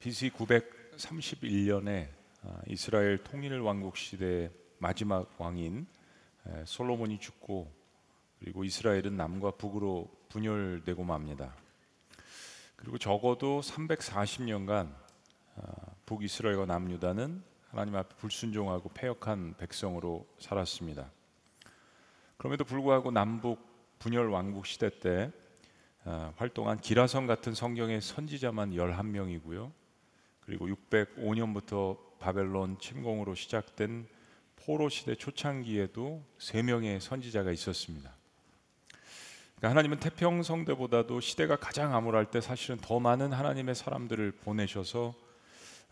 BC 931년에 아, 이스라엘 통일 왕국 시대의 마지막 왕인 에, 솔로몬이 죽고 그리고 이스라엘은 남과 북으로 분열되고 맙니다. 그리고 적어도 340년간 아, 북이스라엘과 남유다는 하나님 앞에 불순종하고 패역한 백성으로 살았습니다. 그럼에도 불구하고 남북 분열 왕국 시대 때 아, 활동한 기라성 같은 성경의 선지자만 11명이고요. 그리고 605년부터 바벨론 침공으로 시작된 포로 시대 초창기에도 세 명의 선지자가 있었습니다. 그러니까 하나님은 태평 성대보다도 시대가 가장 암울할 때 사실은 더 많은 하나님의 사람들을 보내셔서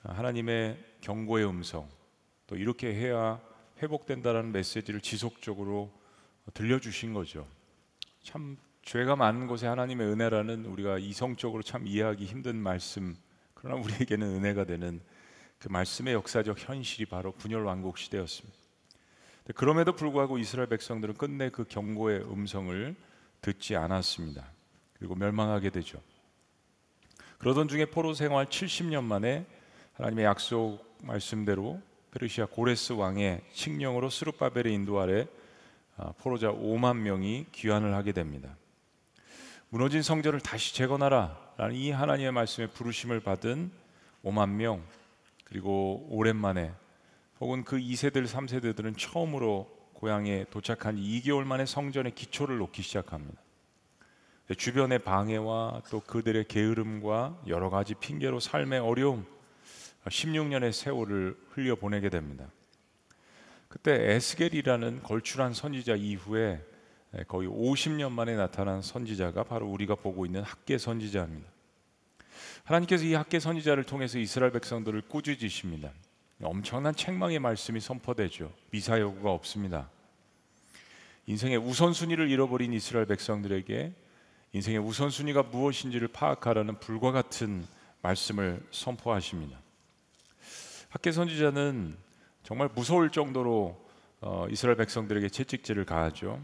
하나님의 경고의 음성 또 이렇게 해야 회복된다라는 메시지를 지속적으로 들려주신 거죠. 참 죄가 많은 곳에 하나님의 은혜라는 우리가 이성적으로 참 이해하기 힘든 말씀 그러나 우리에게는 은혜가 되는 그 말씀의 역사적 현실이 바로 분열 왕국 시대였습니다. 그럼에도 불구하고 이스라엘 백성들은 끝내 그 경고의 음성을 듣지 않았습니다. 그리고 멸망하게 되죠. 그러던 중에 포로 생활 70년 만에 하나님의 약속 말씀대로 페르시아 고레스 왕의 칙령으로 스룹바벨의 인도 아래 아, 포로자 5만 명이 귀환을 하게 됩니다. 무너진 성전을 다시 재건하라 라는 이 하나님의 말씀에 부르심을 받은 5만 명 그리고 오랜만에 혹은 그 2세들 3세대들은 처음으로 고향에 도착한 2개월 만에 성전의 기초를 놓기 시작합니다. 주변의 방해와 또 그들의 게으름과 여러 가지 핑계로 삶의 어려움 16년의 세월을 흘려 보내게 됩니다. 그때 에스겔이라는 걸출한 선지자 이후에 네, 거의 50년 만에 나타난 선지자가 바로 우리가 보고 있는 학계 선지자입니다. 하나님께서 이 학계 선지자를 통해서 이스라엘 백성들을 꾸짖으십니다. 엄청난 책망의 말씀이 선포되죠. 미사 여구가 없습니다. 인생의 우선순위를 잃어버린 이스라엘 백성들에게 인생의 우선순위가 무엇인지를 파악하라는 불과 같은 말씀을 선포하십니다. 학계 선지자는 정말 무서울 정도로 어, 이스라엘 백성들에게 채찍질을 가하죠.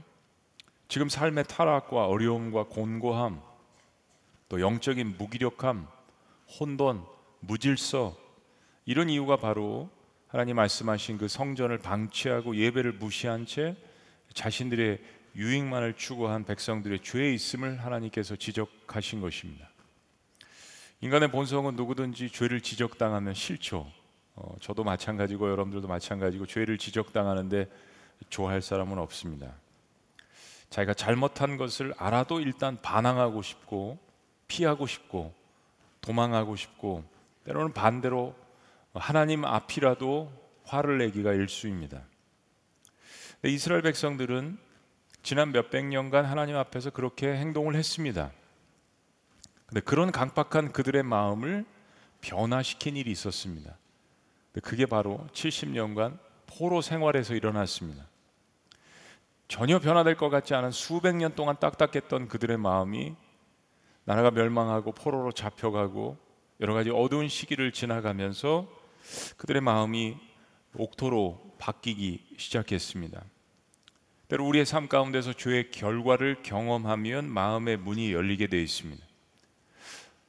지금 삶의 타락과 어려움과 곤고함, 또 영적인 무기력함, 혼돈, 무질서 이런 이유가 바로 하나님 말씀하신 그 성전을 방치하고 예배를 무시한 채 자신들의 유익만을 추구한 백성들의 죄에 있음을 하나님께서 지적하신 것입니다. 인간의 본성은 누구든지 죄를 지적당하면 싫죠. 어, 저도 마찬가지고 여러분들도 마찬가지고 죄를 지적당하는데 좋아할 사람은 없습니다. 자기가 잘못한 것을 알아도 일단 반항하고 싶고 피하고 싶고 도망하고 싶고 때로는 반대로 하나님 앞이라도 화를 내기가 일수입니다. 이스라엘 백성들은 지난 몇백 년간 하나님 앞에서 그렇게 행동을 했습니다. 근데 그런 강박한 그들의 마음을 변화시킨 일이 있었습니다. 그게 바로 70년간 포로 생활에서 일어났습니다. 전혀 변화될 것 같지 않은 수백 년 동안 딱딱했던 그들의 마음이 나라가 멸망하고 포로로 잡혀가고 여러 가지 어두운 시기를 지나가면서 그들의 마음이 옥토로 바뀌기 시작했습니다. 때로 우리의 삶 가운데서 죄의 결과를 경험하면 마음의 문이 열리게 되어 있습니다.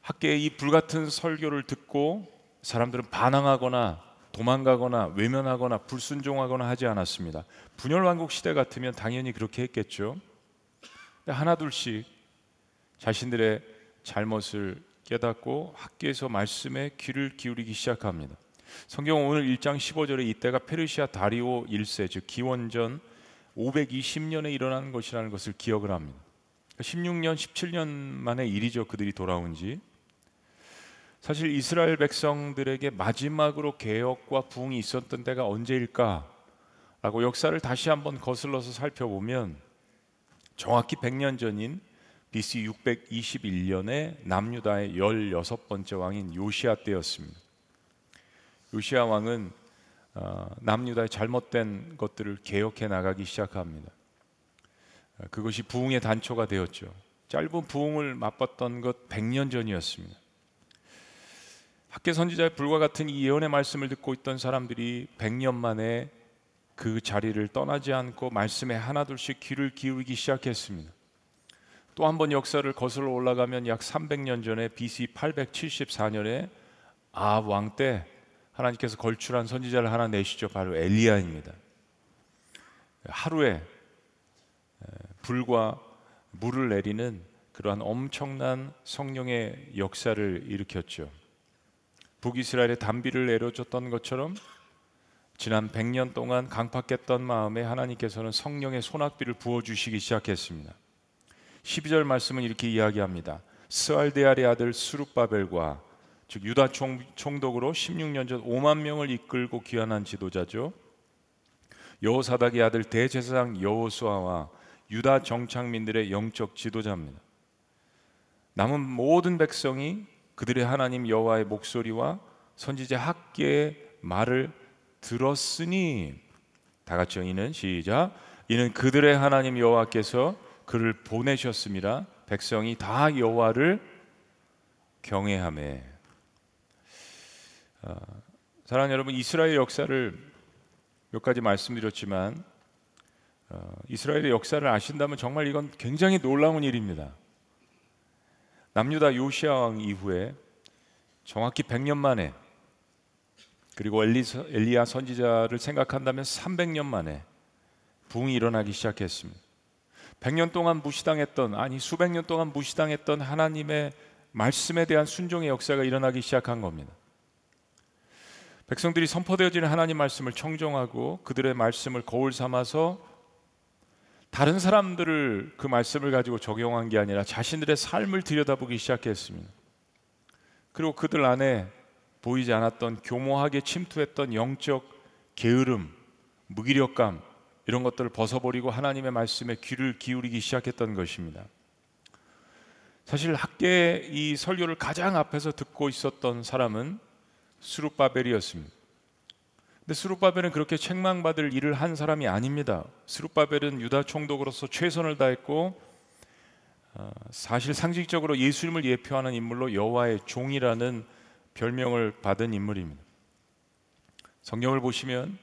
학계의 이 불같은 설교를 듣고 사람들은 반항하거나 도망가거나 외면하거나 불순종하거나 하지 않았습니다. 분열 왕국 시대 같으면 당연히 그렇게 했겠죠. 하나 둘씩 자신들의 잘못을 깨닫고 학교에서 말씀에 귀를 기울이기 시작합니다. 성경 오늘 1장 15절에 이때가 페르시아 다리오 1세 즉 기원전 520년에 일어난 것이라는 것을 기억을 합니다. 16년 17년 만의 일이죠. 그들이 돌아온 지. 사실 이스라엘 백성들에게 마지막으로 개혁과 부흥이 있었던 때가 언제일까? 라고 역사를 다시 한번 거슬러서 살펴보면 정확히 100년 전인 BC 621년에 남유다의 16번째 왕인 요시아 때였습니다. 요시아 왕은 어, 남유다의 잘못된 것들을 개혁해 나가기 시작합니다. 그것이 부흥의 단초가 되었죠. 짧은 부흥을 맛봤던 것 100년 전이었습니다. 학계 선지자의 불과 같은 이 예언의 말씀을 듣고 있던 사람들이 100년 만에 그 자리를 떠나지 않고 말씀에 하나둘씩 귀를 기울이기 시작했습니다. 또 한 번 역사를 거슬러 올라가면 약 300년 전에 BC 874년에 아합 왕 때 하나님께서 걸출한 선지자를 하나 내시죠. 바로 엘리야입니다. 하루에 불과 물을 내리는 그러한 엄청난 성령의 역사를 일으켰죠. 북이스라엘에 단비를 내려줬던 것처럼 지난 100년 동안 강팍했던 마음에 하나님께서는 성령의 소낙비를 부어 주시기 시작했습니다. 12절 말씀은 이렇게 이야기합니다. 스알데알의 아들 스룹바벨과 즉 유다 총, 총독으로 16년 전 5만 명을 이끌고 귀환한 지도자죠. 여호사닥의 아들 대제사장 여호수아와 유다 정착민들의 영적 지도자입니다. 남은 모든 백성이 그들의 하나님 여호와의 목소리와 선지자 학계의 말을 들었으니 다 같이 이는 시작 이는 그들의 하나님 여호와께서 그를 보내셨습니다. 백성이 다 여호와를 경외함에 어, 사랑하는 여러분 이스라엘 역사를 몇 가지 말씀드렸지만 어, 이스라엘의 역사를 아신다면 정말 이건 굉장히 놀라운 일입니다. 남유다 요시아 왕 이후에 정확히 100년 만에 그리고 엘리, 엘리야 선지자를 생각한다면 300년 만에 부흥이 일어나기 시작했습니다. 100년 동안 무시당했던 아니 수백 년 동안 무시당했던 하나님의 말씀에 대한 순종의 역사가 일어나기 시작한 겁니다. 백성들이 선포되어지는 하나님 말씀을 청정하고 그들의 말씀을 거울 삼아서 다른 사람들을 그 말씀을 가지고 적용한 게 아니라 자신들의 삶을 들여다보기 시작했습니다. 그리고 그들 안에 보이지 않았던 교모하게 침투했던 영적 게으름, 무기력감 이런 것들을 벗어버리고 하나님의 말씀에 귀를 기울이기 시작했던 것입니다. 사실 학계의 이 설교를 가장 앞에서 듣고 있었던 사람은 수룹바벨이었습니다. 근데 스룹바벨은 그렇게 책망받을 일을 한 사람이 아닙니다. 스룹바벨은 유다 총독으로서 최선을 다했고 어, 사실 상징적으로 예수님을 예표하는 인물로 여호와의 종이라는 별명을 받은 인물입니다. 성경을 보시면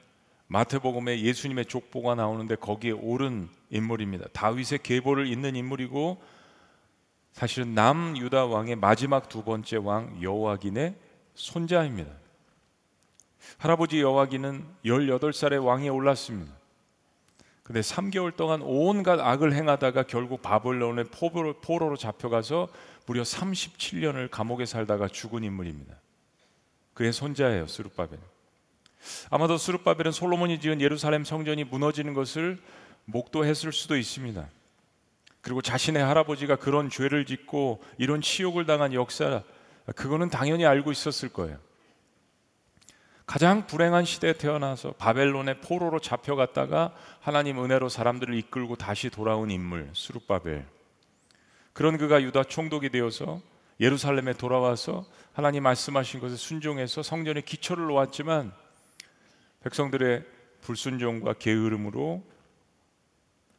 마태복음에 예수님의 족보가 나오는데 거기에 옳은 인물입니다. 다윗의 계보를 잇는 인물이고 사실은 남 유다 왕의 마지막 두 번째 왕 여호와긴의 손자입니다. 할아버지 여호와기는 18살에 왕에 올랐습니다. 근데 3개월 동안 온갖 악을 행하다가 결국 바벨론의 포로로, 잡혀가서 무려 37년을 감옥에 살다가 죽은 인물입니다. 그의 손자예요, 수르바벨. 아마도 수르바벨은 솔로몬이 지은 예루살렘 성전이 무너지는 것을 목도했을 수도 있습니다. 그리고 자신의 할아버지가 그런 죄를 짓고 이런 치욕을 당한 역사, 그거는 당연히 알고 있었을 거예요. 가장 불행한 시대에 태어나서 바벨론의 포로로 잡혀갔다가 하나님 은혜로 사람들을 이끌고 다시 돌아온 인물 수룹바벨. 그런 그가 유다 총독이 되어서 예루살렘에 돌아와서 하나님 말씀하신 것에 순종해서 성전의 기초를 놓았지만 백성들의 불순종과 게으름으로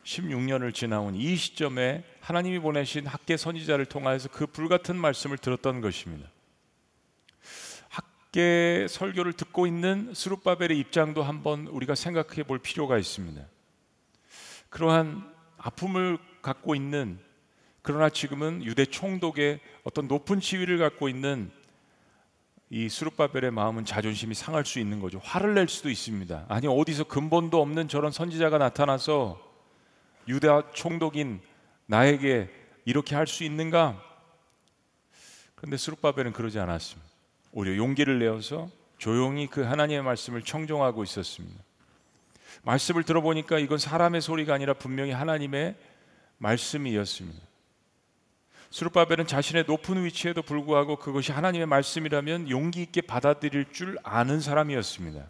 16년을 지나온 이 시점에 하나님이 보내신 학계 선지자를 통하여서 그 불같은 말씀을 들었던 것입니다. 함께 설교를 듣고 있는 스룹바벨의 입장도 한번 우리가 생각해 볼 필요가 있습니다. 그러한 아픔을 갖고 있는 그러나 지금은 유대 총독의 어떤 높은 지위를 갖고 있는 이 수룹바벨의 마음은 자존심이 상할 수 있는 거죠. 화를 낼 수도 있습니다. 아니 어디서 근본도 없는 저런 선지자가 나타나서 유대 총독인 나에게 이렇게 할 수 있는가? 그런데 수룹바벨은 그러지 않았습니다. 오히려 용기를 내어서 조용히 그 하나님의 말씀을 청종하고 있었습니다. 말씀을 들어보니까 이건 사람의 소리가 아니라 분명히 하나님의 말씀이었습니다. 수르바벨은 자신의 높은 위치에도 불구하고 그것이 하나님의 말씀이라면 용기 있게 받아들일 줄 아는 사람이었습니다.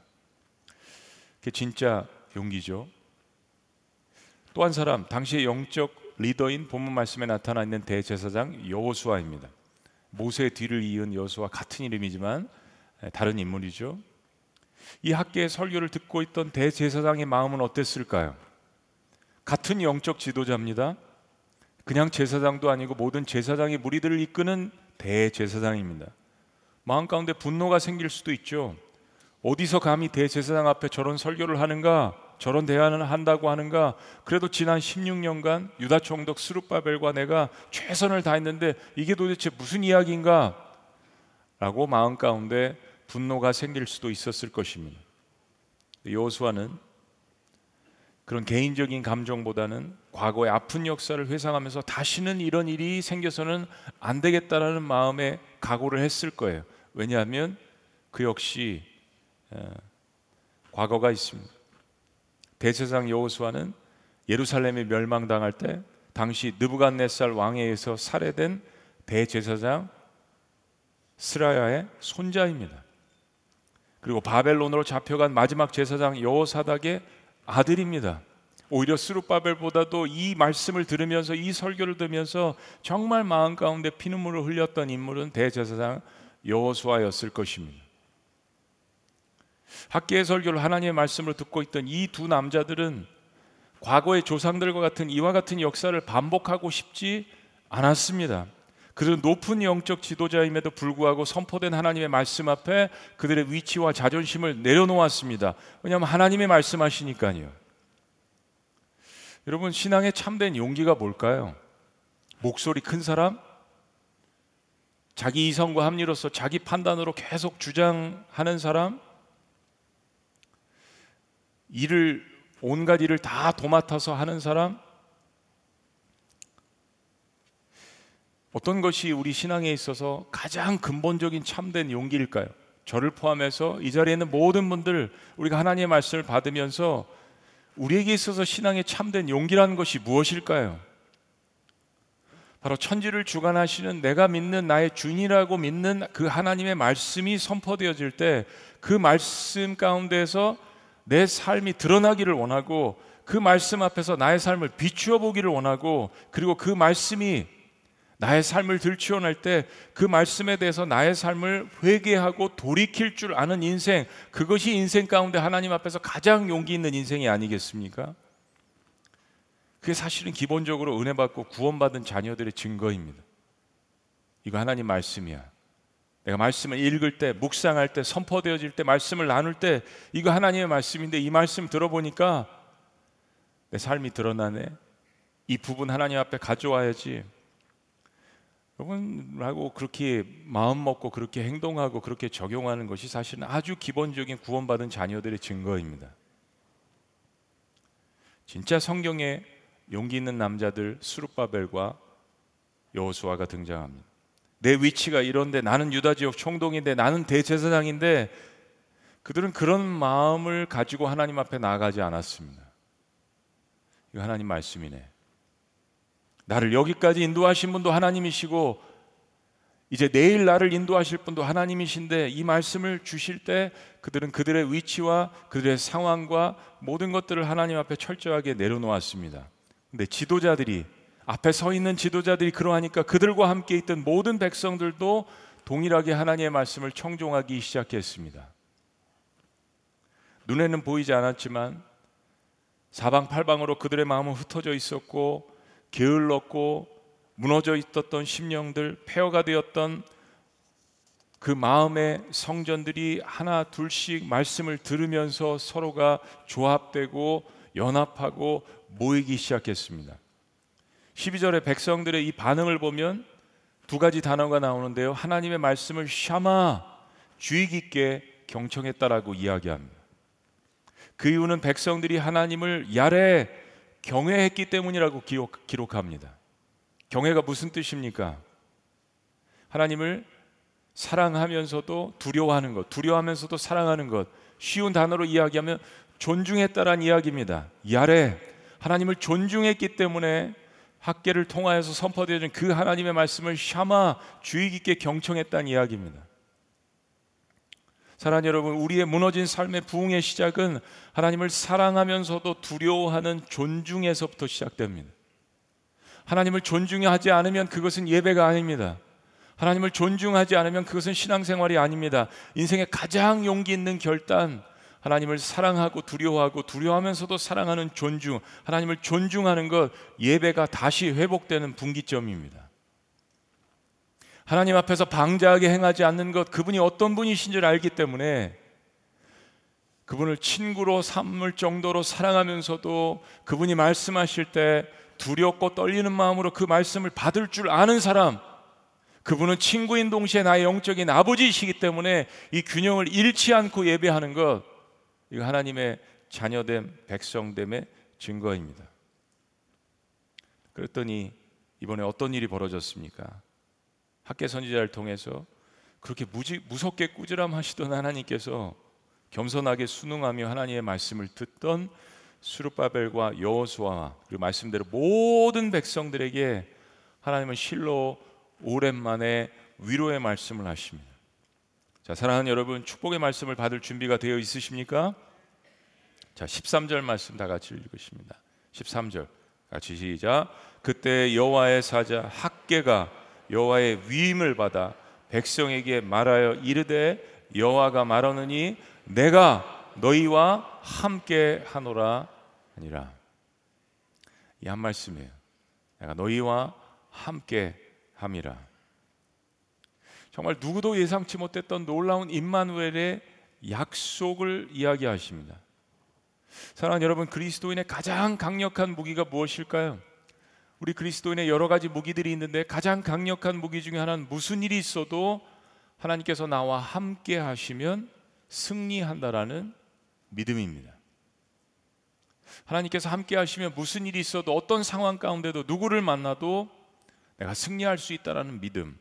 그게 진짜 용기죠. 또 한 사람, 당시의 영적 리더인 본문 말씀에 나타나 있는 대제사장 여호수아입니다. 모세의 뒤를 이은 여수와 같은 이름이지만 다른 인물이죠. 이 학계의 설교를 듣고 있던 대제사장의 마음은 어땠을까요? 같은 영적 지도자입니다. 그냥 제사장도 아니고 모든 제사장이 무리들을 이끄는 대제사장입니다. 마음 가운데 분노가 생길 수도 있죠. 어디서 감히 대제사장 앞에 저런 설교를 하는가? 저런 대안을 한다고 하는가? 그래도 지난 16년간 유다 총독 스룹바벨과 내가 최선을 다했는데 이게 도대체 무슨 이야기인가? 라고 마음 가운데 분노가 생길 수도 있었을 것입니다. 여호수아는 그런 개인적인 감정보다는 과거의 아픈 역사를 회상하면서 다시는 이런 일이 생겨서는 안 되겠다라는 마음에 각오를 했을 거예요. 왜냐하면 그 역시 과거가 있습니다. 대제사장 여호수아는 예루살렘이 멸망당할 때 당시 느부갓네살 왕에 의해서 살해된 대제사장 스라야의 손자입니다. 그리고 바벨론으로 잡혀간 마지막 제사장 여호사닥의 아들입니다. 오히려 스룹바벨보다도 이 말씀을 들으면서 이 설교를 들으면서 정말 마음 가운데 피눈물을 흘렸던 인물은 대제사장 여호수아였을 것입니다. 학계의 설교를 하나님의 말씀을 듣고 있던 이 두 남자들은 과거의 조상들과 같은 이와 같은 역사를 반복하고 싶지 않았습니다. 그들은 높은 영적 지도자임에도 불구하고 선포된 하나님의 말씀 앞에 그들의 위치와 자존심을 내려놓았습니다. 왜냐하면 하나님의 말씀하시니까요. 여러분 신앙의 참된 용기가 뭘까요? 목소리 큰 사람, 자기 이성과 합리로서 자기 판단으로 계속 주장하는 사람, 일을 온갖 일을 다 도맡아서 하는 사람, 어떤 것이 우리 신앙에 있어서 가장 근본적인 참된 용기일까요? 저를 포함해서 이 자리에 있는 모든 분들 우리가 하나님의 말씀을 받으면서 우리에게 있어서 신앙의 참된 용기라는 것이 무엇일까요? 바로 천지를 주관하시는 내가 믿는 나의 주인이라고 믿는 그 하나님의 말씀이 선포되어질 때 그 말씀 가운데서 내 삶이 드러나기를 원하고 그 말씀 앞에서 나의 삶을 비추어 보기를 원하고 그리고 그 말씀이 나의 삶을 들추어낼 때 그 말씀에 대해서 나의 삶을 회개하고 돌이킬 줄 아는 인생 그것이 인생 가운데 하나님 앞에서 가장 용기 있는 인생이 아니겠습니까? 그게 사실은 기본적으로 은혜 받고 구원받은 자녀들의 증거입니다. 이거 하나님 말씀이야. 내가 말씀을 읽을 때, 묵상할 때, 선포되어질 때, 말씀을 나눌 때 이거 하나님의 말씀인데 이 말씀 들어보니까 내 삶이 드러나네. 이 부분 하나님 앞에 가져와야지. 여러분하고 그렇게 마음 먹고 그렇게 행동하고 그렇게 적용하는 것이 사실은 아주 기본적인 구원받은 자녀들의 증거입니다. 진짜 성경에 용기 있는 남자들 수룹바벨과 여호수아가 등장합니다. 내 위치가 이런데 나는 유다 지역 총동인데 나는 대제사장인데 그들은 그런 마음을 가지고 하나님 앞에 나아가지 않았습니다. 이거 하나님 말씀이네. 나를 여기까지 인도하신 분도 하나님이시고 이제 내일 나를 인도하실 분도 하나님이신데 이 말씀을 주실 때 그들은 그들의 위치와 그들의 상황과 모든 것들을 하나님 앞에 철저하게 내려놓았습니다. 근데 지도자들이 앞에 서 있는 지도자들이 그러하니까 그들과 함께 있던 모든 백성들도 동일하게 하나님의 말씀을 청종하기 시작했습니다. 눈에는 보이지 않았지만 사방팔방으로 그들의 마음은 흩어져 있었고 게을렀고 무너져 있었던 심령들, 폐허가 되었던 그 마음의 성전들이 하나 둘씩 말씀을 들으면서 서로가 조합되고 연합하고 모이기 시작했습니다. 12절의 백성들의 이 반응을 보면 두 가지 단어가 나오는데요. 하나님의 말씀을 샤마 주의 깊게 경청했다라고 이야기합니다. 그 이유는 백성들이 하나님을 야레 경외했기 때문이라고 기록, 기록 합니다. 경외가 무슨 뜻입니까? 하나님을 사랑하면서도 두려워하는 것, 두려워하면서도 사랑하는 것. 쉬운 단어로 이야기하면 존중했다란 이야기입니다. 야레 하나님을 존중했기 때문에 학계를 통하여서 선포되어진 그 하나님의 말씀을 샤마 주의 깊게 경청했다는 이야기입니다. 사랑하는 여러분, 우리의 무너진 삶의 부흥의 시작은 하나님을 사랑하면서도 두려워하는 존중에서부터 시작됩니다. 하나님을 존중하지 않으면 그것은 예배가 아닙니다. 하나님을 존중하지 않으면 그것은 신앙생활이 아닙니다. 인생의 가장 용기 있는 결단, 하나님을 사랑하고 두려워하고 두려워하면서도 사랑하는 존중, 하나님을 존중하는 것 예배가 다시 회복되는 분기점입니다. 하나님 앞에서 방자하게 행하지 않는 것, 그분이 어떤 분이신 줄 알기 때문에 그분을 친구로 삼을 정도로 사랑하면서도 그분이 말씀하실 때 두렵고 떨리는 마음으로 그 말씀을 받을 줄 아는 사람, 그분은 친구인 동시에 나의 영적인 아버지이시기 때문에 이 균형을 잃지 않고 예배하는 것 이거 하나님의 자녀됨, 백성됨의 증거입니다. 그랬더니 이번에 어떤 일이 벌어졌습니까? 학계 선지자를 통해서 그렇게 무지, 무섭게 꾸지람하시던 하나님께서 겸손하게 순응하며 하나님의 말씀을 듣던 수르바벨과 여호수아 그리고 말씀대로 모든 백성들에게 하나님은 실로 오랜만에 위로의 말씀을 하십니다. 자, 사랑하는 여러분, 축복의 말씀을 받을 준비가 되어 있으십니까? 자, 13절 말씀 다 같이 읽으십니다. 13절. 같이 시작. 그때 여호와의 사자 학계가 여호와의 위임을 받아 백성에게 말하여 이르되 여호와가 말하느니 내가 너희와 함께 하노라 아니라 이 한 말씀이에요. 내가 너희와 함께 함이라. 정말 누구도 예상치 못했던 놀라운 임마누엘의 약속을 이야기하십니다. 사랑하는 여러분, 그리스도인의 가장 강력한 무기가 무엇일까요? 우리 그리스도인의 여러 가지 무기들이 있는데 가장 강력한 무기 중에 하나는 무슨 일이 있어도 하나님께서 나와 함께 하시면 승리한다라는 믿음입니다. 하나님께서 함께 하시면 무슨 일이 있어도 어떤 상황 가운데도 누구를 만나도 내가 승리할 수 있다라는 믿음.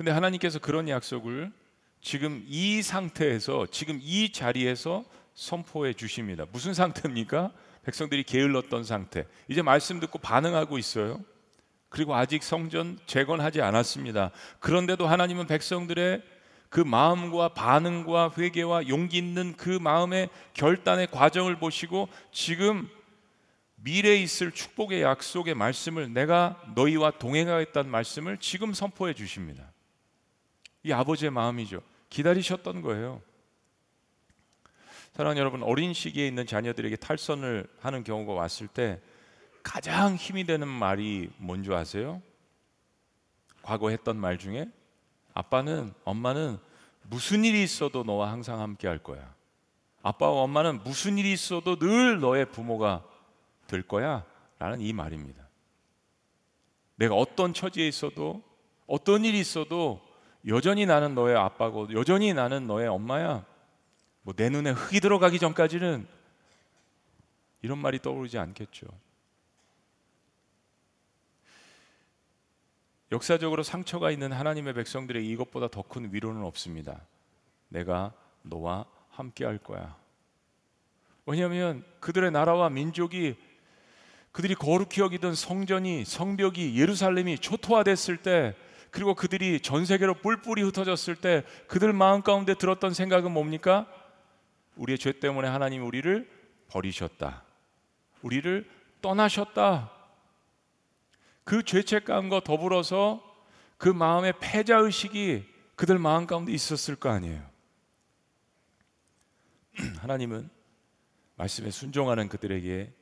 근데 하나님께서 그런 약속을 지금 이 상태에서 지금 이 자리에서 선포해 주십니다. 무슨 상태입니까? 백성들이 게을렀던 상태. 이제 말씀 듣고 반응하고 있어요. 그리고 아직 성전 재건하지 않았습니다. 그런데도 하나님은 백성들의 그 마음과 반응과 회개와 용기 있는 그 마음의 결단의 과정을 보시고 지금 미래에 있을 축복의 약속의 말씀을 내가 너희와 동행하겠다는 말씀을 지금 선포해 주십니다. 이 아버지의 마음이죠. 기다리셨던 거예요. 사랑하는 여러분, 어린 시기에 있는 자녀들에게 탈선을 하는 경우가 왔을 때 가장 힘이 되는 말이 뭔지 아세요? 과거 했던 말 중에 아빠는 엄마는 무슨 일이 있어도 너와 항상 함께 할 거야. 아빠와 엄마는 무슨 일이 있어도 늘 너의 부모가 될 거야. 라는 이 말입니다. 내가 어떤 처지에 있어도 어떤 일이 있어도 여전히 나는 너의 아빠고 여전히 나는 너의 엄마야. 뭐 내 눈에 흙이 들어가기 전까지는 이런 말이 떠오르지 않겠죠. 역사적으로 상처가 있는 하나님의 백성들의 이것보다 더 큰 위로는 없습니다. 내가 너와 함께 할 거야. 왜냐하면 그들의 나라와 민족이 그들이 거룩히 여기던 성전이 성벽이 예루살렘이 초토화됐을 때 그리고 그들이 전 세계로 뿔뿔이 흩어졌을 때 그들 마음 가운데 들었던 생각은 뭡니까? 우리의 죄 때문에 하나님 우리를 버리셨다. 우리를 떠나셨다. 그 죄책감과 더불어서 그 마음의 패자 의식이 그들 마음 가운데 있었을 거 아니에요. 하나님은 말씀에 순종하는 그들에게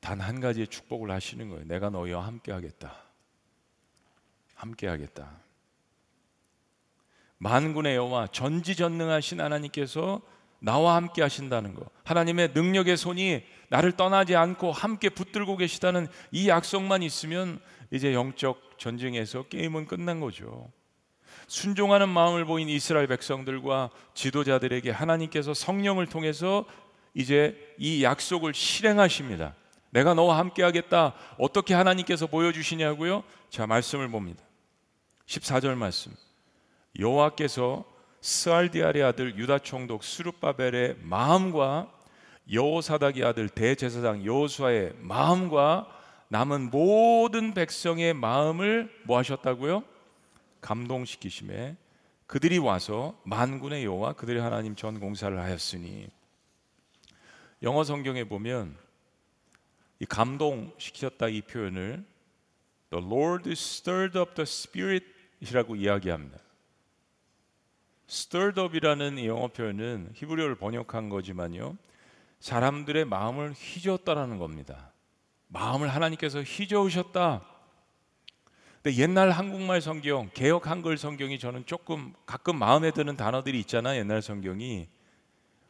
단 한 가지의 축복을 하시는 거예요. 내가 너희와 함께 하겠다. 함께 하겠다. 만군의 여호와 전지전능하신 하나님께서 나와 함께 하신다는 거. 하나님의 능력의 손이 나를 떠나지 않고 함께 붙들고 계시다는 이 약속만 있으면 이제 영적 전쟁에서 게임은 끝난 거죠. 순종하는 마음을 보인 이스라엘 백성들과 지도자들에게 하나님께서 성령을 통해서 이제 이 약속을 실행하십니다. 내가 너와 함께 하겠다. 어떻게 하나님께서 보여주시냐고요? 자, 말씀을 봅니다. 14절 말씀. 여호와께서 스알디아의 아들 유다 총독 수르바벨의 마음과 여호사닥의 아들 대제사장 여호수아의 마음과 남은 모든 백성의 마음을 뭐 하셨다고요? 감동시키심에 그들이 와서 만군의 여호와 그들의 하나님 전 공사를 하였으니 영어 성경에 보면 이 감동시키셨다 이 표현을 The Lord stirred up the spirit 이라고 이야기합니다. stirred up이라는 이 영어 표현은 히브리어를 번역한 거지만요. 사람들의 마음을 휘저었다라는 겁니다. 마음을 하나님께서 휘저으셨다. 근데 옛날 한국말 성경, 개혁 한글 성경이 저는 조금 가끔 마음에 드는 단어들이 있잖아. 옛날 성경이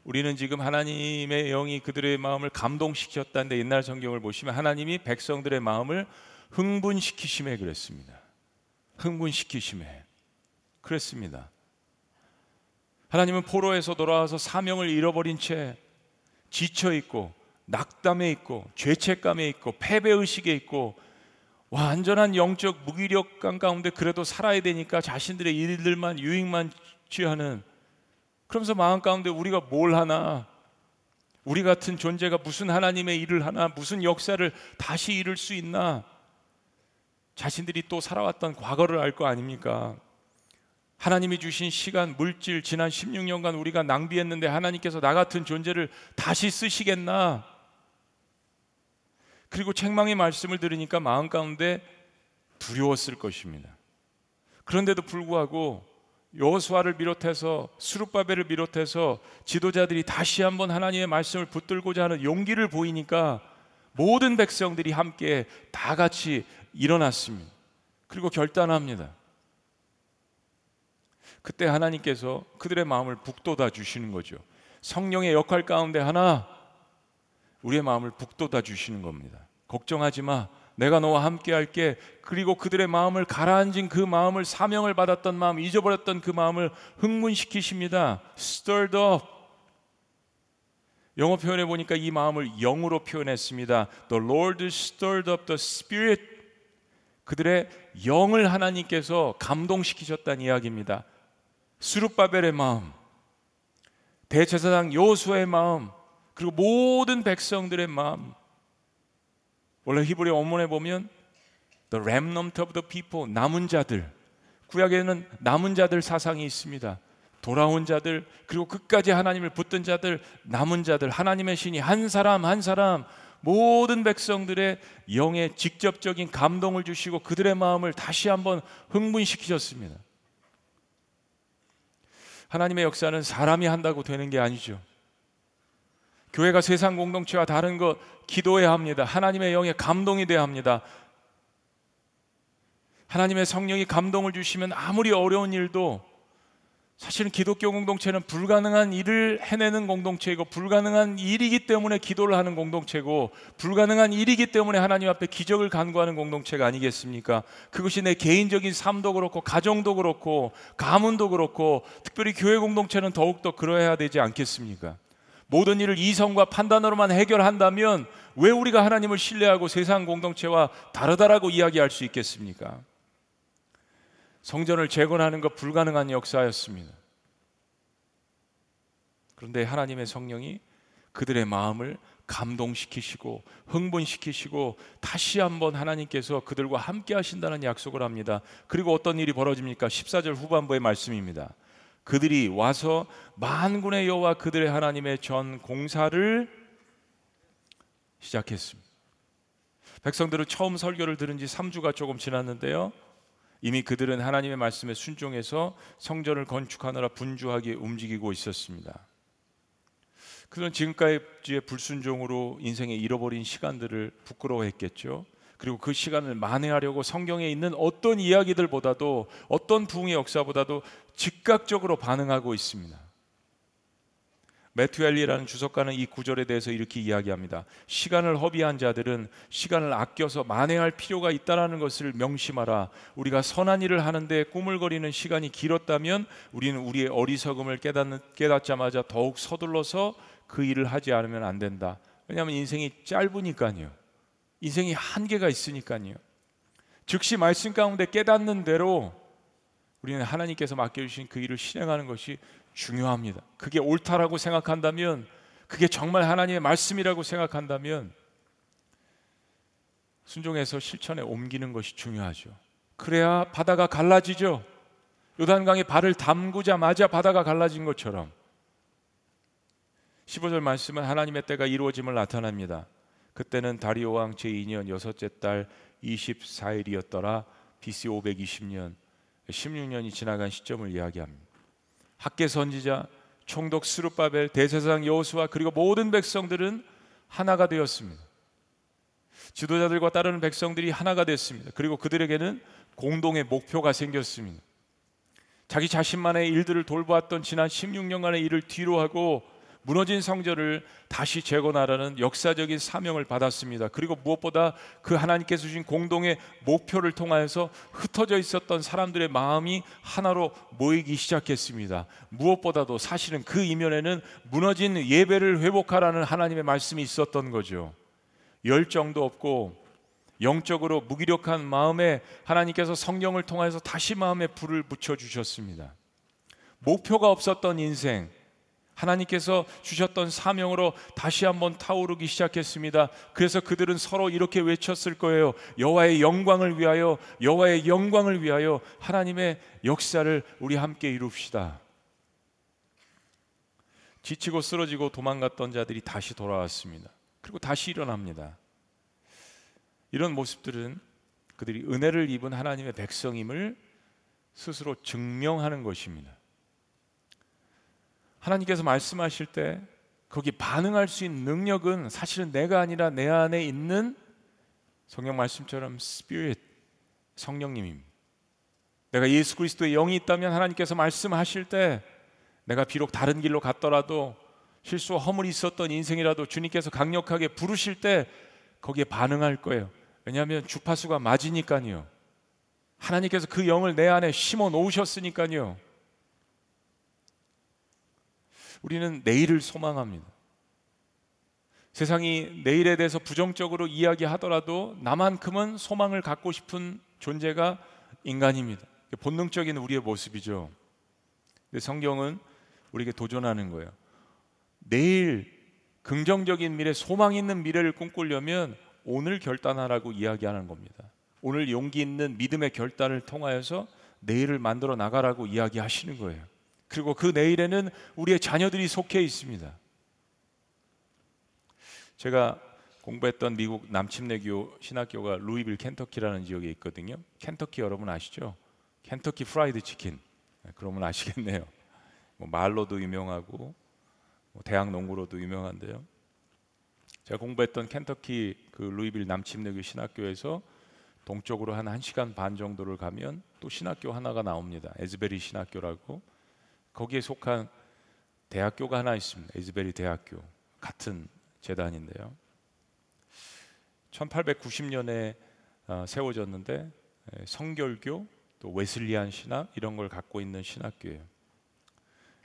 우리는 지금 하나님의 영이 그들의 마음을 감동시켰다는데 옛날 성경을 보시면 하나님이 백성들의 마음을 흥분시키심에 그랬습니다. 흥분시키심에 그랬습니다. 하나님은 포로에서 돌아와서 사명을 잃어버린 채 지쳐 있고 낙담해 있고 죄책감에 있고 패배 의식에 있고 완전한 영적 무기력감 가운데 그래도 살아야 되니까 자신들의 일들만 유익만 취하는 그러면서 마음 가운데 우리가 뭘 하나? 우리 같은 존재가 무슨 하나님의 일을 하나? 무슨 역사를 다시 이룰 수 있나 자신들이 또 살아왔던 과거를 알 거 아닙니까? 하나님이 주신 시간, 물질, 지난 16년간 우리가 낭비했는데 하나님께서 나 같은 존재를 다시 쓰시겠나? 그리고 책망의 말씀을 들으니까 마음 가운데 두려웠을 것입니다. 그런데도 불구하고 여호수아를 비롯해서 수룹바벨을 비롯해서 지도자들이 다시 한번 하나님의 말씀을 붙들고자 하는 용기를 보이니까 모든 백성들이 함께 다 같이 일어났습니다. 그리고 결단합니다. 그때 하나님께서 그들의 마음을 북돋아 주시는 거죠. 성령의 역할 가운데 하나 우리의 마음을 북돋아 주시는 겁니다. 걱정하지 마. 내가 너와 함께 할게. 그리고 그들의 마음을 가라앉은 그 마음을 사명을 받았던 마음, 잊어버렸던 그 마음을 흥분시키십니다. stirred up. 영어 표현해 보니까 이 마음을 영으로 표현했습니다. The Lord stirred up the spirit. 그들의 영을 하나님께서 감동시키셨다는 이야기입니다. 수룹바벨의 마음, 대제사장 요수의 마음, 그리고 모든 백성들의 마음. 원래 히브리 원문에 보면 the remnant of the people 남은 자들 구약에는 남은 자들 사상이 있습니다. 돌아온 자들 그리고 끝까지 하나님을 붙든 자들 남은 자들 하나님의 신이 한 사람 한 사람 모든 백성들의 영에 직접적인 감동을 주시고 그들의 마음을 다시 한번 흥분시키셨습니다. 하나님의 역사는 사람이 한다고 되는 게 아니죠. 교회가 세상 공동체와 다른 것 기도해야 합니다. 하나님의 영에 감동이 돼야 합니다. 하나님의 성령이 감동을 주시면 아무리 어려운 일도 사실은 기독교 공동체는 불가능한 일을 해내는 공동체이고 불가능한 일이기 때문에 기도를 하는 공동체고 불가능한 일이기 때문에 하나님 앞에 기적을 간구하는 공동체가 아니겠습니까? 그것이 내 개인적인 삶도 그렇고 가정도 그렇고 가문도 그렇고 특별히 교회 공동체는 더욱더 그러해야 되지 않겠습니까? 모든 일을 이성과 판단으로만 해결한다면 왜 우리가 하나님을 신뢰하고 세상 공동체와 다르다라고 이야기할 수 있겠습니까? 성전을 재건하는 것 불가능한 역사였습니다. 그런데 하나님의 성령이 그들의 마음을 감동시키시고 흥분시키시고 다시 한번 하나님께서 그들과 함께 하신다는 약속을 합니다. 그리고 어떤 일이 벌어집니까? 14절 후반부의 말씀입니다. 그들이 와서 만군의 여호와 그들의 하나님의 전 공사를 시작했습니다. 백성들은 처음 설교를 들은 지 3주가 조금 지났는데요. 이미 그들은 하나님의 말씀에 순종해서 성전을 건축하느라 분주하게 움직이고 있었습니다. 그들은 지금까지의 불순종으로 인생에 잃어버린 시간들을 부끄러워했겠죠. 그리고 그 시간을 만회하려고 성경에 있는 어떤 이야기들보다도 어떤 부흥의 역사보다도 즉각적으로 반응하고 있습니다. 매튜 엘리라는 주석가는 이 구절에 대해서 이렇게 이야기합니다. 시간을 허비한 자들은 시간을 아껴서 만회할 필요가 있다라는 것을 명심하라. 우리가 선한 일을 하는데 꾸물거리는 시간이 길었다면 우리는 우리의 어리석음을 깨닫는, 깨닫자마자 더욱 서둘러서 그 일을 하지 않으면 안 된다. 왜냐하면 인생이 짧으니까요. 인생이 한계가 있으니까요. 즉시 말씀 가운데 깨닫는 대로 우리는 하나님께서 맡겨주신 그 일을 실행하는 것이 중요합니다. 그게 옳다라고 생각한다면, 그게 정말 하나님의 말씀이라고 생각한다면, 순종해서 실천에 옮기는 것이 중요하죠. 그래야 바다가 갈라지죠. 요단강에 발을 담그자마자 바다가 갈라진 것처럼 15절 말씀은 하나님의 때가 이루어짐을 나타납니다. 그때는 다리오 왕 제2년 여섯째 달 24일이었더라. BC 520년 16년이 지나간 시점을 이야기합니다. 학계 선지자, 총독 스룹바벨, 대제사장 여호수아 그리고 모든 백성들은 하나가 되었습니다. 지도자들과 따르는 백성들이 하나가 됐습니다. 그리고 그들에게는 공동의 목표가 생겼습니다. 자기 자신만의 일들을 돌보았던 지난 16년간의 일을 뒤로 하고 무너진 성전을 다시 재건하라는 역사적인 사명을 받았습니다. 그리고 무엇보다 그 하나님께서 주신 공동의 목표를 통하여서 흩어져 있었던 사람들의 마음이 하나로 모이기 시작했습니다. 무엇보다도 사실은 그 이면에는 무너진 예배를 회복하라는 하나님의 말씀이 있었던 거죠. 열정도 없고 영적으로 무기력한 마음에 하나님께서 성령을 통해서 다시 마음에 불을 붙여 주셨습니다. 목표가 없었던 인생, 하나님께서 주셨던 사명으로 다시 한번 타오르기 시작했습니다. 그래서 그들은 서로 이렇게 외쳤을 거예요. 여호와의 영광을 위하여, 여호와의 영광을 위하여 하나님의 역사를 우리 함께 이룹시다. 지치고 쓰러지고 도망갔던 자들이 다시 돌아왔습니다. 그리고 다시 일어납니다. 이런 모습들은 그들이 은혜를 입은 하나님의 백성임을 스스로 증명하는 것입니다. 하나님께서 말씀하실 때 거기 반응할 수 있는 능력은 사실은 내가 아니라 내 안에 있는 성경 말씀처럼 스피릿 성령님입니다. 내가 예수 그리스도의 영이 있다면 하나님께서 말씀하실 때 내가 비록 다른 길로 갔더라도 실수와 허물이 있었던 인생이라도 주님께서 강력하게 부르실 때 거기에 반응할 거예요. 왜냐하면 주파수가 맞으니까요. 하나님께서 그 영을 내 안에 심어 놓으셨으니까요. 우리는 내일을 소망합니다. 세상이 내일에 대해서 부정적으로 이야기하더라도 나만큼은 소망을 갖고 싶은 존재가 인간입니다. 본능적인 우리의 모습이죠. 근데 성경은 우리에게 도전하는 거예요. 내일 긍정적인 미래, 소망 있는 미래를 꿈꾸려면 오늘 결단하라고 이야기하는 겁니다. 오늘 용기 있는 믿음의 결단을 통하여서 내일을 만들어 나가라고 이야기하시는 거예요. 그리고 그 내일에는 우리의 자녀들이 속해 있습니다. 제가 공부했던 미국 남침내교 신학교가 루이빌 켄터키라는 지역에 있거든요. 켄터키 여러분 아시죠? 켄터키 프라이드 치킨. 네, 그러면 아시겠네요. 뭐 말로도 유명하고 뭐 대학 농구로도 유명한데요. 제가 공부했던 켄터키 그 루이빌 남침내교 신학교에서 동쪽으로 한 1시간 반 정도를 가면 또 신학교 하나가 나옵니다. 에즈베리 신학교라고 거기에 속한 대학교가 하나 있습니다. 에즈베리 대학교 같은 재단인데요. 1890년에 어, 세워졌는데 성결교 또 웨슬리안 신학 이런 걸 갖고 있는 신학교예요.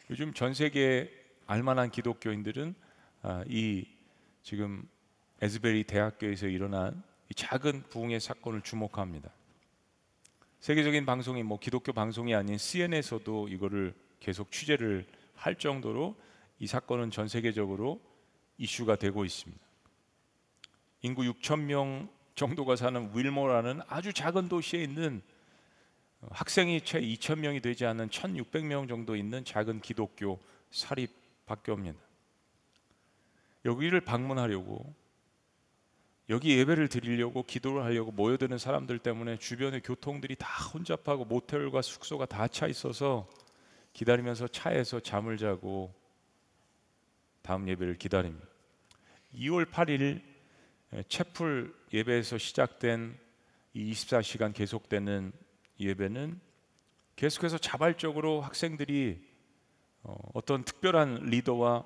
요즘 전 세계 알만한 기독교인들은 아, 이 지금 에즈베리 대학교에서 일어난 이 작은 부흥의 사건을 주목합니다. 세계적인 방송이 뭐 기독교 방송이 아닌 CNN에서도 이거를 계속 취재를 할 정도로 이 사건은 전 세계적으로 이슈가 되고 있습니다. 인구 6천 명 정도가 사는 윌모라는 아주 작은 도시에 있는 학생이 채 2천 명이 되지 않는 1,600명 정도 있는 작은 기독교 사립 학교입니다. 여기를 방문하려고 여기 예배를 드리려고 기도를 하려고 모여드는 사람들 때문에 주변의 교통들이 다 혼잡하고 모텔과 숙소가 다 차 있어서 기다리면서 차에서 잠을 자고 다음 예배를 기다립니다. 2월 8일 채플 예배에서 시작된 이 24시간 계속되는 예배는 계속해서 자발적으로 학생들이 어, 어떤 특별한 리더와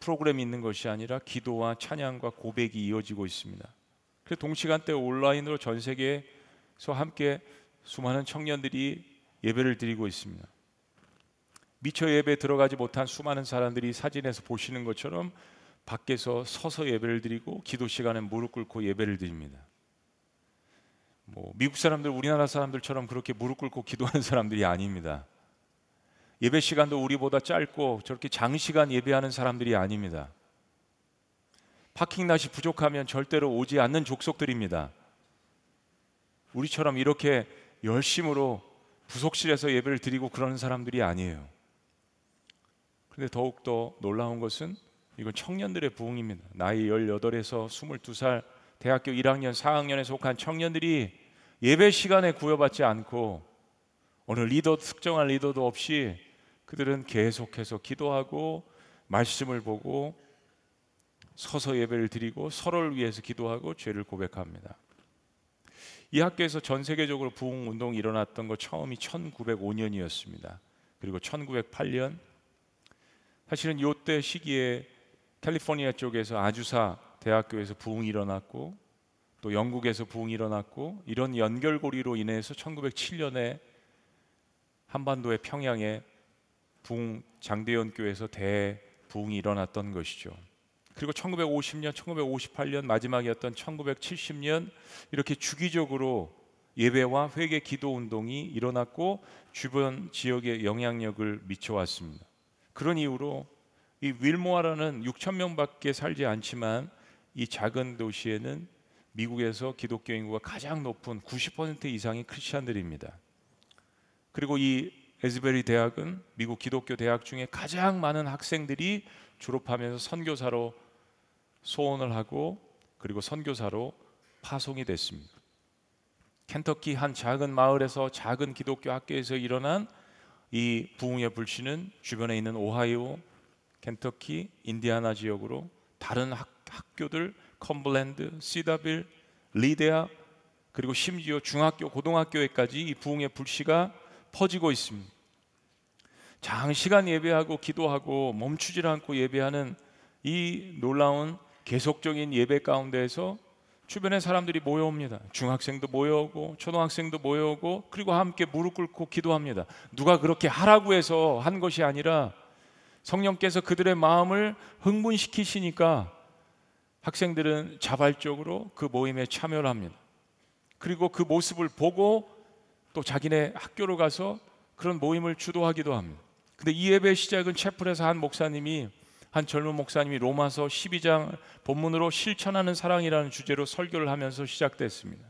프로그램이 있는 것이 아니라 기도와 찬양과 고백이 이어지고 있습니다. 그래서 동시간대 온라인으로 전 세계에서 함께 수많은 청년들이 예배를 드리고 있습니다. 미처 예배 들어가지 못한 수많은 사람들이 사진에서 보시는 것처럼 밖에서 서서 예배를 드리고 기도 시간에 무릎 꿇고 예배를 드립니다. 뭐 미국 사람들, 우리나라 사람들처럼 그렇게 무릎 꿇고 기도하는 사람들이 아닙니다. 예배 시간도 우리보다 짧고 저렇게 장시간 예배하는 사람들이 아닙니다. 파킹 낫이 부족하면 절대로 오지 않는 족속들입니다. 우리처럼 이렇게 열심으로 부속실에서 예배를 드리고 그러는 사람들이 아니에요. 그런데 더욱더 놀라운 것은 이건 청년들의 부흥입니다. 나이 18에서 22살 대학교 1학년, 4학년에 속한 청년들이 예배 시간에 구여받지 않고 어느 리더 특정한 리더도 없이 그들은 계속해서 기도하고 말씀을 보고 서서 예배를 드리고 서로를 위해서 기도하고 죄를 고백합니다. 이 학교에서 전 세계적으로 부흥 운동이 일어났던 것 처음이 1905년이었습니다. 그리고 1908년 사실은 요때 시기에 캘리포니아 쪽에서 아주사 대학교에서 부흥이 일어났고 또 영국에서 부흥이 일어났고 이런 연결고리로 인해서 1907년에 한반도의 평양에 부흥 장대현 교회에서 대부흥이 일어났던 것이죠. 그리고 1950년, 1958년 마지막이었던 1970년 이렇게 주기적으로 예배와 회개 기도 운동이 일어났고 주변 지역에 영향력을 미쳐 왔습니다. 그런 이유로 이 윌모아라는 6천 명밖에 살지 않지만 이 작은 도시에는 미국에서 기독교 인구가 가장 높은 90% 이상이 크리스천들입니다. 그리고 이 에즈베리 대학은 미국 기독교 대학 중에 가장 많은 학생들이 졸업하면서 선교사로 서원을 하고 그리고 선교사로 파송이 됐습니다. 켄터키 한 작은 마을에서 작은 기독교 학교에서 일어난 이 부흥의 불씨는 주변에 있는 오하이오, 켄터키, 인디아나 지역으로 다른 학, 학교들 컴벌랜드, 시더빌, 리데아 그리고 심지어 중학교, 고등학교에까지 이 부흥의 불씨가 퍼지고 있습니다. 장시간 예배하고 기도하고 멈추질 않고 예배하는 이 놀라운 계속적인 예배 가운데에서 주변에 사람들이 모여옵니다. 중학생도 모여오고 초등학생도 모여오고 그리고 함께 무릎 꿇고 기도합니다. 누가 그렇게 하라고 해서 한 것이 아니라 성령께서 그들의 마음을 흥분시키시니까 학생들은 자발적으로 그 모임에 참여를 합니다. 그리고 그 모습을 보고 또 자기네 학교로 가서 그런 모임을 주도하기도 합니다. 근데 이 예배 시작은 채플에서 한 목사님이 한 젊은 목사님이 로마서 12장 본문으로 실천하는 사랑이라는 주제로 설교를 하면서 시작됐습니다.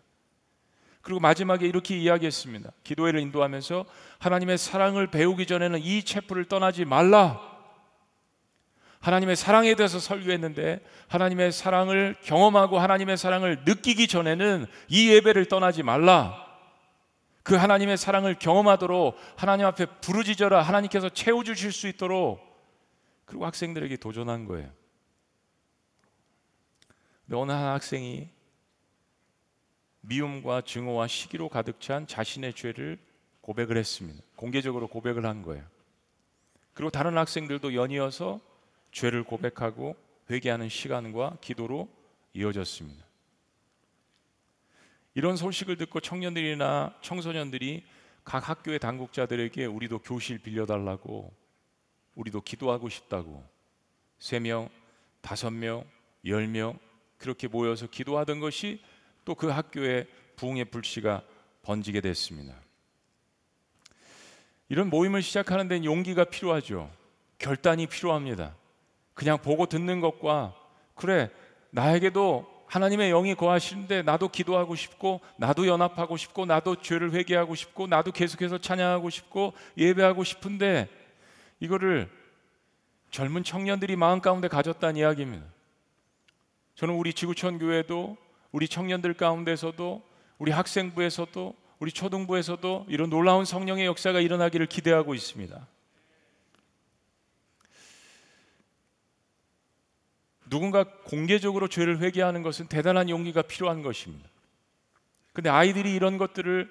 그리고 마지막에 이렇게 이야기했습니다. 기도회를 인도하면서 하나님의 사랑을 배우기 전에는 이 채플을 떠나지 말라. 하나님의 사랑에 대해서 설교했는데 하나님의 사랑을 경험하고 하나님의 사랑을 느끼기 전에는 이 예배를 떠나지 말라. 그 하나님의 사랑을 경험하도록 하나님 앞에 부르짖어라. 하나님께서 채워 주실 수 있도록 그리고 학생들에게 도전한 거예요. 근데 어느 한 학생이 미움과 증오와 시기로 가득 찬 자신의 죄를 고백을 했습니다. 공개적으로 고백을 한 거예요. 그리고 다른 학생들도 연이어서 죄를 고백하고 회개하는 시간과 기도로 이어졌습니다. 이런 소식을 듣고 청년들이나 청소년들이 각 학교의 당국자들에게 우리도 교실 빌려달라고 우리도 기도하고 싶다고 세 명, 다섯 명, 열 명 그렇게 모여서 기도하던 것이 또 그 학교에 부흥의 불씨가 번지게 됐습니다. 이런 모임을 시작하는 데는 용기가 필요하죠. 결단이 필요합니다. 그냥 보고 듣는 것과 그래 나에게도 하나님의 영이 거하시는데 나도 기도하고 싶고 나도 연합하고 싶고 나도 죄를 회개하고 싶고 나도 계속해서 찬양하고 싶고 예배하고 싶은데 이거를 젊은 청년들이 마음 가운데 가졌다는 이야기입니다. 저는 우리 지구촌 교회도 우리 청년들 가운데서도 우리 학생부에서도 우리 초등부에서도 이런 놀라운 성령의 역사가 일어나기를 기대하고 있습니다. 누군가 공개적으로 죄를 회개하는 것은 대단한 용기가 필요한 것입니다. 근데 아이들이 이런 것들을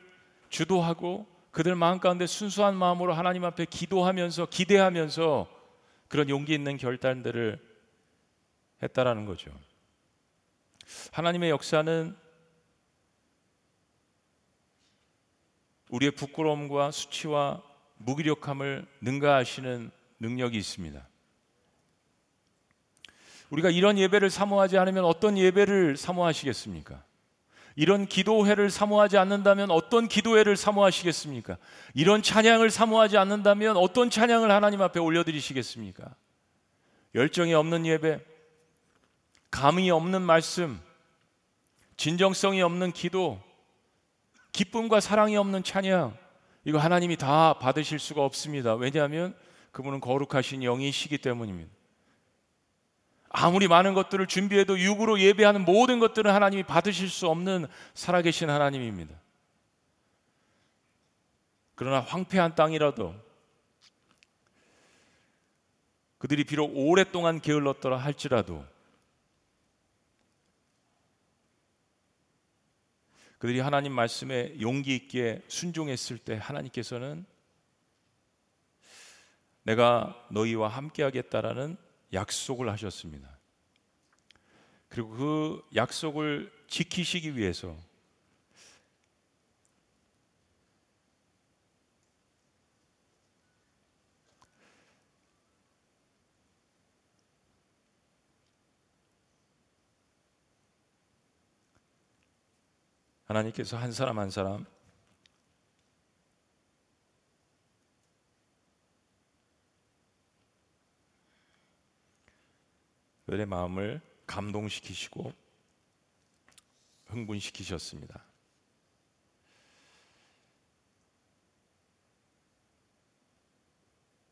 주도하고 그들 마음 가운데 순수한 마음으로 하나님 앞에 기도하면서 기대하면서 그런 용기 있는 결단들을 했다라는 거죠. 하나님의 역사는 우리의 부끄러움과 수치와 무기력함을 능가하시는 능력이 있습니다. 우리가 이런 예배를 사모하지 않으면 어떤 예배를 사모하시겠습니까? 이런 기도회를 사모하지 않는다면 어떤 기도회를 사모하시겠습니까? 이런 찬양을 사모하지 않는다면 어떤 찬양을 하나님 앞에 올려드리시겠습니까? 열정이 없는 예배, 감이 없는 말씀, 진정성이 없는 기도, 기쁨과 사랑이 없는 찬양, 이거 하나님이 다 받으실 수가 없습니다. 왜냐하면 그분은 거룩하신 영이시기 때문입니다. 아무리 많은 것들을 준비해도 육으로 예배하는 모든 것들은 하나님이 받으실 수 없는 살아계신 하나님입니다. 그러나 황폐한 땅이라도 그들이 비록 오랫동안 게을렀더라 할지라도 그들이 하나님 말씀에 용기 있게 순종했을 때 하나님께서는 내가 너희와 함께 하겠다라는 약속을 하셨습니다. 그리고 그 약속을 지키시기 위해서 하나님께서 한 사람 한 사람 그들의 마음을 감동시키시고 흥분시키셨습니다.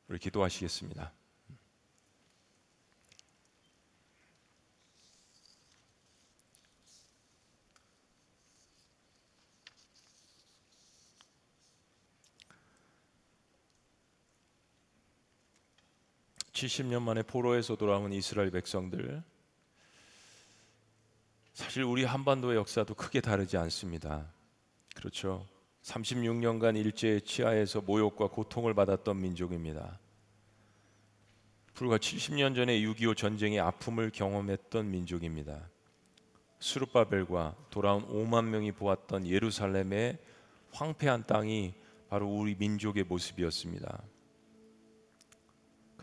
우리 기도하시겠습니다. 70년 만에 포로에서 돌아온 이스라엘 백성들 사실 우리 한반도의 역사도 크게 다르지 않습니다. 그렇죠. 36년간 일제의 치하에서 모욕과 고통을 받았던 민족입니다. 불과 70년 전에 6.25 전쟁의 아픔을 경험했던 민족입니다. 수르바벨과 돌아온 5만 명이 보았던 예루살렘의 황폐한 땅이 바로 우리 민족의 모습이었습니다.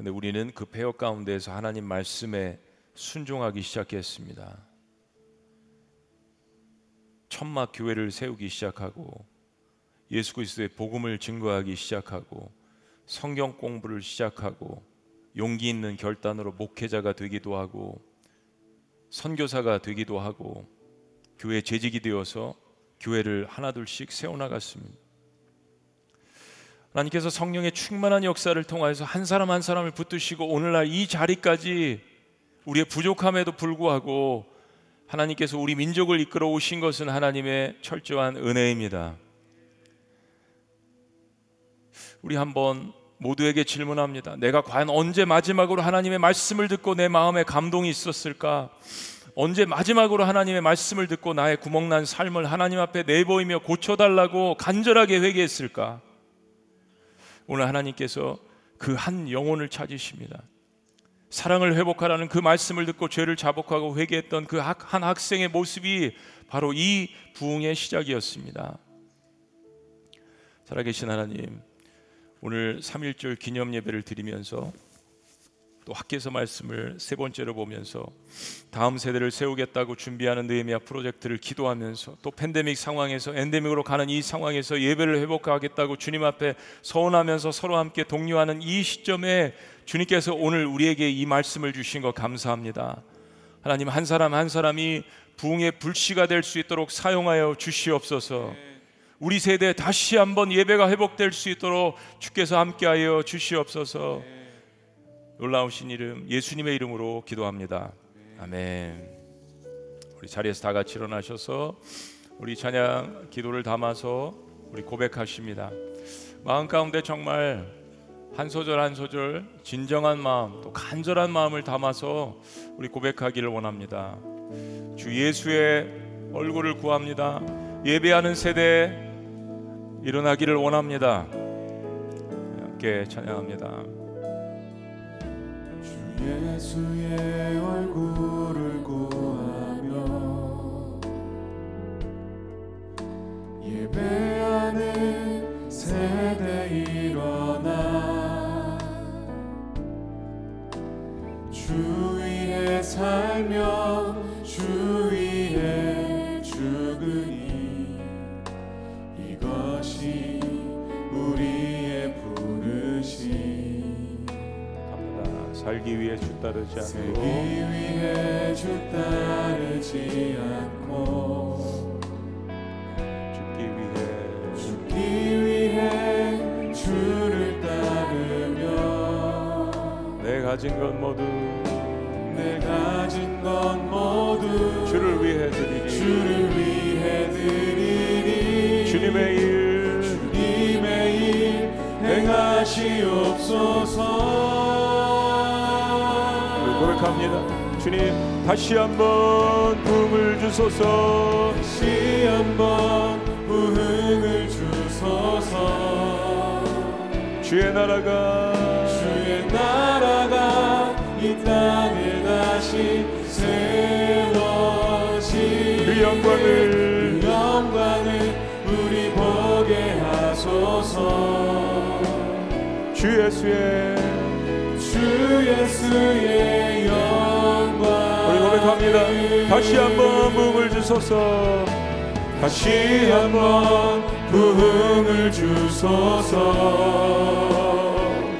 근데 우리는 그 폐허 가운데에서 하나님 말씀에 순종하기 시작했습니다. 천막 교회를 세우기 시작하고 예수 그리스도의 복음을 증거하기 시작하고 성경 공부를 시작하고 용기 있는 결단으로 목회자가 되기도 하고 선교사가 되기도 하고 교회 재직이 되어서 교회를 하나둘씩 세워나갔습니다. 하나님께서 성령의 충만한 역사를 통하여서 한 사람 한 사람을 붙드시고 오늘날 이 자리까지 우리의 부족함에도 불구하고 하나님께서 우리 민족을 이끌어 오신 것은 하나님의 철저한 은혜입니다. 우리 한번 모두에게 질문합니다. 내가 과연 언제 마지막으로 하나님의 말씀을 듣고 내 마음에 감동이 있었을까? 언제 마지막으로 하나님의 말씀을 듣고 나의 구멍난 삶을 하나님 앞에 내보이며 고쳐달라고 간절하게 회개했을까? 오늘 하나님께서 그 한 영혼을 찾으십니다. 사랑을 회복하라는 그 말씀을 듣고 죄를 자복하고 회개했던 그 한 학생의 모습이 바로 이 부흥의 시작이었습니다. 살아계신 하나님, 오늘 3일절 기념 예배를 드리면서 또 학교에서 말씀을 세 번째로 보면서 다음 세대를 세우겠다고 준비하는 느헤미야 프로젝트를 기도하면서 또 팬데믹 상황에서 엔데믹으로 가는 이 상황에서 예배를 회복하겠다고 주님 앞에 서원하면서 서로 함께 독려하는 이 시점에 주님께서 오늘 우리에게 이 말씀을 주신 것 감사합니다. 하나님 한 사람 한 사람이 부흥의 불씨가 될 수 있도록 사용하여 주시옵소서. 우리 세대 다시 한번 예배가 회복될 수 있도록 주께서 함께하여 주시옵소서. 놀라우신 이름 예수님의 이름으로 기도합니다. 아멘. 우리 자리에서 다 같이 일어나셔서 우리 찬양 기도를 담아서 우리 고백하십니다. 마음 가운데 정말 한 소절 한 소절 진정한 마음 또 간절한 마음을 담아서 우리 고백하기를 원합니다. 주 예수의 얼굴을 구합니다. 예배하는 세대 일어나기를 원합니다. 함께 찬양합니다. 예수의 얼굴을 구하며 예배하는 세대 일어나 주 위에 살며 주위 살기 위해 주 따르지 않고 위해 주 따르지 않고 죽기 위해 죽기 위해 주를 따르며 내 가진 것 모두 내 가진 것 모두 주를 위해 드리리. 주를 위해 드리리. 주님의 일 주님의 일 행하시옵소서 고백합니다. 주님 다시 한번 부흥을 주소서. 다시 한번 부흥을 주소서. 주의 나라가 주의 나라가 이 땅에 다시 세워지. 그 영광을 그 영광을 우리 보게 하소서. 주 예수의 주 예수의 우리 고백합니다. 다시 한번 부흥을 주소서. 다시 한번 부흥을 주소서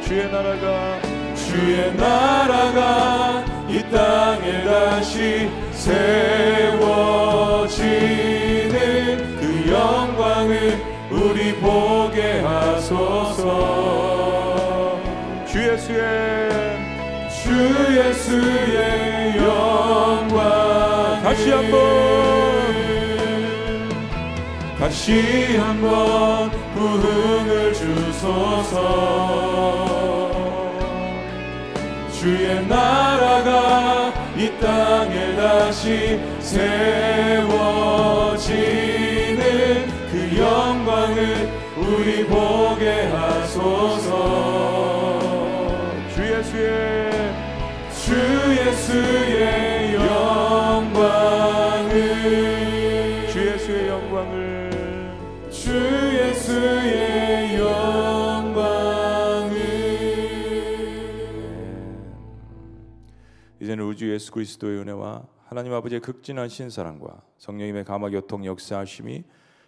주의 나라가 주의 나라가 이 땅에 다시 세워지는 그 영광을 우리 보게 하소서 주 예수의 주 예수의 영광 다시 한번. 다시 한번 부흥을 주소서. 주의 나라가 이 땅에 다시 세워지는 그 영광을 우리 보게 하소서 예수의 영광을. 주 예수의 영광을. 주 예수의 영광을. 이제는 우주 예수 그리스도의 은혜와 하나님 아버지의 극진하신 사랑과 성령님의 감화 교통 역사하심이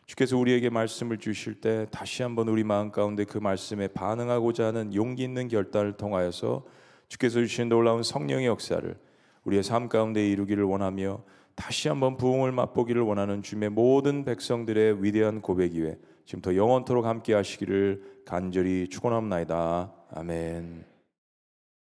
주께서 우리에게 말씀을 주실 때 다시 한번 우리 마음 가운데 그 말씀에 반응하고자 하는 용기 있는 결단을 통하여서 주께서 주신 놀라운 성령의 역사를 우리의 삶 가운데 이루기를 원하며 다시 한번 부흥을 맛보기를 원하는 주님의 모든 백성들의 위대한 고백 이외 지금부터 영원토록 함께 하시기를 간절히 축원합나이다. 아멘.